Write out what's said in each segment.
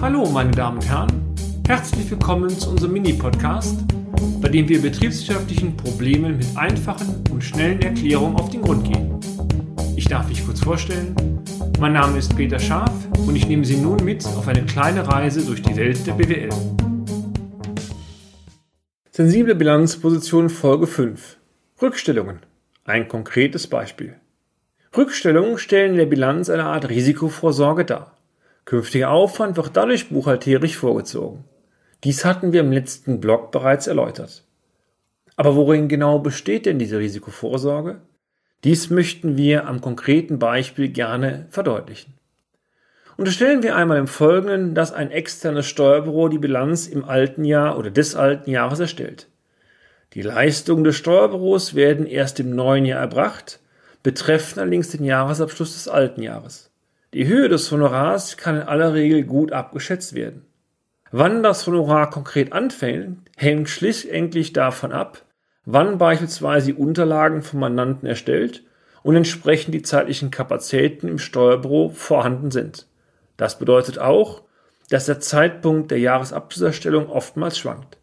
Hallo, meine Damen und Herren. Herzlich willkommen zu unserem Mini-Podcast, bei dem wir betriebswirtschaftlichen Problemen mit einfachen und schnellen Erklärungen auf den Grund gehen. Ich darf mich kurz vorstellen. Mein Name ist Peter Scharf und ich nehme Sie nun mit auf eine kleine Reise durch die Welt der BWL. Sensible Bilanzposition Folge 5. Rückstellungen. Ein konkretes Beispiel. Rückstellungen stellen in der Bilanz eine Art Risikovorsorge dar. Künftiger Aufwand wird dadurch buchhalterisch vorgezogen. Dies hatten wir im letzten Blog bereits erläutert. Aber worin genau besteht denn diese Risikovorsorge? Dies möchten wir am konkreten Beispiel gerne verdeutlichen. Unterstellen wir einmal im Folgenden, dass ein externes Steuerbüro die Bilanz im alten Jahr oder des alten Jahres erstellt. Die Leistungen des Steuerbüros werden erst im neuen Jahr erbracht, betreffen allerdings den Jahresabschluss des alten Jahres. Die Höhe des Honorars kann in aller Regel gut abgeschätzt werden. Wann das Honorar konkret anfängt, hängt schlussendlich davon ab, wann beispielsweise die Unterlagen vom Mandanten erstellt und entsprechend die zeitlichen Kapazitäten im Steuerbüro vorhanden sind. Das bedeutet auch, dass der Zeitpunkt der Jahresabschlusserstellung oftmals schwankt.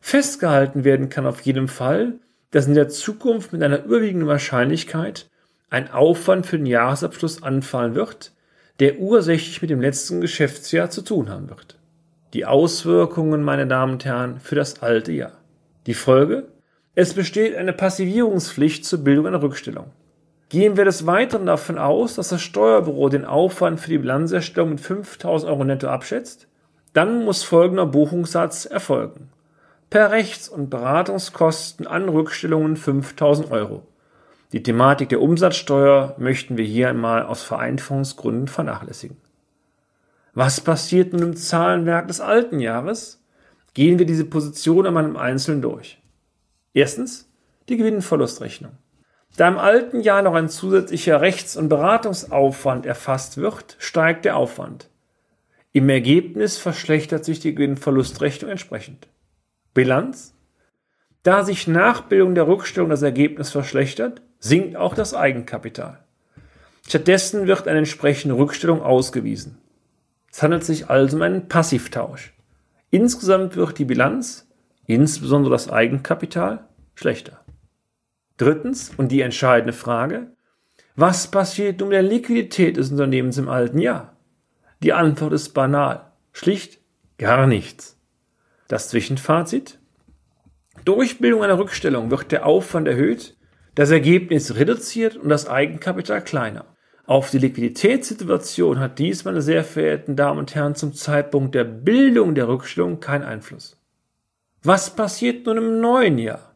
Festgehalten werden kann auf jeden Fall, dass in der Zukunft mit einer überwiegenden Wahrscheinlichkeit ein Aufwand für den Jahresabschluss anfallen wird, der ursächlich mit dem letzten Geschäftsjahr zu tun haben wird. Die Auswirkungen, meine Damen und Herren, für das alte Jahr. Die Folge? Es besteht eine Passivierungspflicht zur Bildung einer Rückstellung. Gehen wir des Weiteren davon aus, dass das Steuerbüro den Aufwand für die Bilanzerstellung mit 5000 Euro netto abschätzt, dann muss folgender Buchungssatz erfolgen per Rechts- und Beratungskosten an Rückstellungen 5000 Euro. Die Thematik der Umsatzsteuer möchten wir hier einmal aus Vereinfachungsgründen vernachlässigen. Was passiert nun im Zahlenwerk des alten Jahres? Gehen wir diese Position einmal im Einzelnen durch. Erstens die Gewinn-Verlustrechnung. Da im alten Jahr noch ein zusätzlicher Rechts- und Beratungsaufwand erfasst wird, steigt der Aufwand. Im Ergebnis verschlechtert sich die Gewinn-Verlustrechnung entsprechend. Bilanz. Da sich nach Bildung der Rückstellung das Ergebnis verschlechtert, sinkt auch das Eigenkapital. Stattdessen wird eine entsprechende Rückstellung ausgewiesen. Es handelt sich also um einen Passivtausch. Insgesamt wird die Bilanz, insbesondere das Eigenkapital, schlechter. Drittens, und die entscheidende Frage, was passiert nun mit der Liquidität des Unternehmens im alten Jahr? Die Antwort ist banal, schlicht gar nichts. Das Zwischenfazit? Durch Bildung einer Rückstellung wird der Aufwand erhöht, das Ergebnis reduziert und das Eigenkapital kleiner. Auf die Liquiditätssituation hat dies, meine sehr verehrten Damen und Herren, zum Zeitpunkt der Bildung der Rückstellung keinen Einfluss. Was passiert nun im neuen Jahr?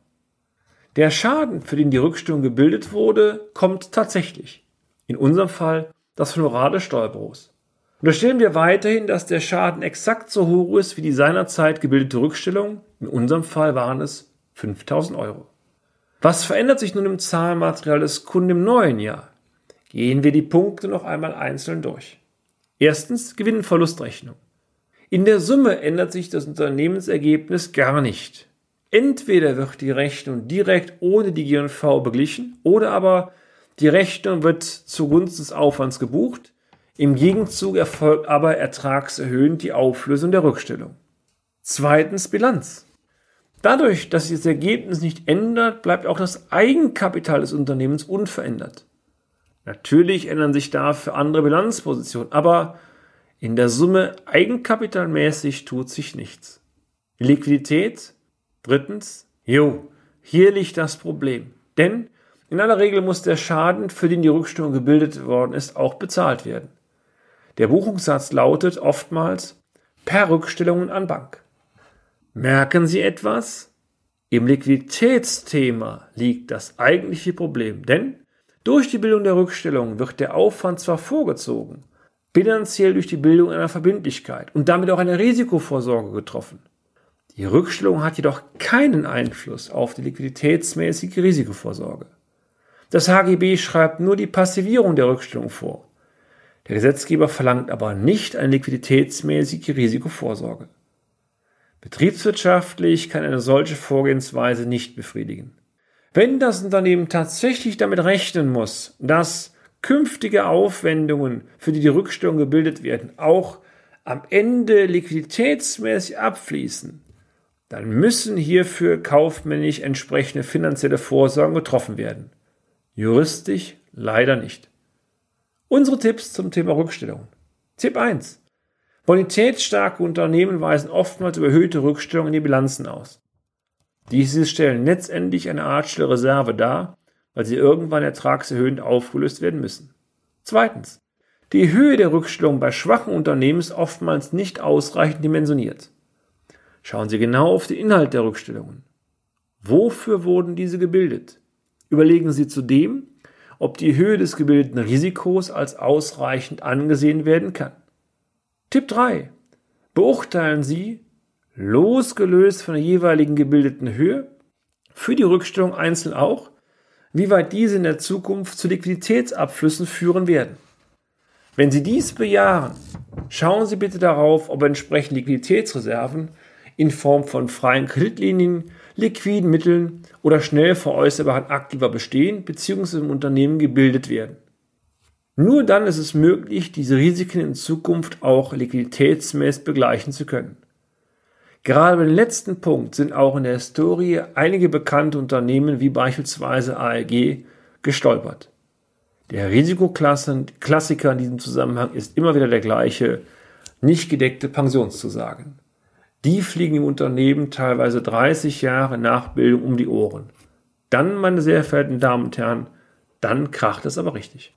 Der Schaden, für den die Rückstellung gebildet wurde, kommt tatsächlich. In unserem Fall das Honorar des Steuerbüros. Unterstellen wir weiterhin, dass der Schaden exakt so hoch ist wie die seinerzeit gebildete Rückstellung. In unserem Fall waren es 5000 Euro. Was verändert sich nun im Zahlenmaterial des Kunden im neuen Jahr? Gehen wir die Punkte noch einmal einzeln durch. Erstens Gewinn- und Verlustrechnung. In der Summe ändert sich das Unternehmensergebnis gar nicht. Entweder wird die Rechnung direkt ohne die G&V beglichen oder aber die Rechnung wird zugunsten des Aufwands gebucht im Gegenzug erfolgt aber ertragserhöhend die Auflösung der Rückstellung. Zweitens Bilanz. Dadurch, dass sich das Ergebnis nicht ändert, bleibt auch das Eigenkapital des Unternehmens unverändert. Natürlich ändern sich dafür andere Bilanzpositionen, aber in der Summe eigenkapitalmäßig tut sich nichts. Liquidität. Drittens. Jo, hier liegt das Problem. Denn in aller Regel muss der Schaden, für den die Rückstellung gebildet worden ist, auch bezahlt werden. Der Buchungssatz lautet oftmals per Rückstellungen an Bank. Merken Sie etwas? Im Liquiditätsthema liegt das eigentliche Problem, denn durch die Bildung der Rückstellung wird der Aufwand zwar vorgezogen, bilanziell durch die Bildung einer Verbindlichkeit und damit auch einer Risikovorsorge getroffen. Die Rückstellung hat jedoch keinen Einfluss auf die liquiditätsmäßige Risikovorsorge. Das HGB schreibt nur die Passivierung der Rückstellung vor. Der Gesetzgeber verlangt aber nicht eine liquiditätsmäßige Risikovorsorge. Betriebswirtschaftlich kann eine solche Vorgehensweise nicht befriedigen. Wenn das Unternehmen tatsächlich damit rechnen muss, dass künftige Aufwendungen, für die die Rückstellung gebildet werden, auch am Ende liquiditätsmäßig abfließen, dann müssen hierfür kaufmännisch entsprechende finanzielle Vorsorgen getroffen werden. Juristisch leider nicht. Unsere Tipps zum Thema Rückstellung. Tipp 1. Bonitätsstarke Unternehmen weisen oftmals überhöhte Rückstellungen in die Bilanzen aus. Diese stellen letztendlich eine Art stille Reserve dar, weil sie irgendwann ertragserhöhend aufgelöst werden müssen. Zweitens. Die Höhe der Rückstellung bei schwachen Unternehmen ist oftmals nicht ausreichend dimensioniert. Schauen Sie genau auf den Inhalt der Rückstellungen. Wofür wurden diese gebildet? Überlegen Sie zudem, ob die Höhe des gebildeten Risikos als ausreichend angesehen werden kann. Tipp 3. Beurteilen Sie, losgelöst von der jeweiligen gebildeten Höhe, für die Rückstellung einzeln auch, wie weit diese in der Zukunft zu Liquiditätsabflüssen führen werden. Wenn Sie dies bejahen, schauen Sie bitte darauf, ob entsprechende Liquiditätsreserven in Form von freien Kreditlinien, liquiden Mitteln oder schnell veräußerbaren Aktiva bestehen bzw. im Unternehmen gebildet werden. Nur dann ist es möglich, diese Risiken in Zukunft auch liquiditätsmäßig begleichen zu können. Gerade bei dem letzten Punkt sind auch in der Historie einige bekannte Unternehmen wie beispielsweise ALG gestolpert. Der Risikoklassiker in diesem Zusammenhang ist immer wieder der gleiche, nicht gedeckte Pensionszusagen. Die fliegen im Unternehmen teilweise 30 Jahre nach Bildung um die Ohren. Dann, meine sehr verehrten Damen und Herren, dann kracht es aber richtig.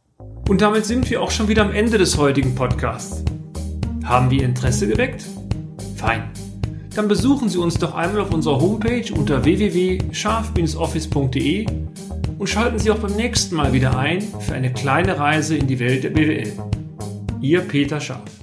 Und damit sind wir auch schon wieder am Ende des heutigen Podcasts. Haben wir Interesse geweckt? Fein. Dann besuchen Sie uns doch einmal auf unserer Homepage unter www.scharf-office.de und schalten Sie auch beim nächsten Mal wieder ein für eine kleine Reise in die Welt der BWL. Ihr Peter Scharf.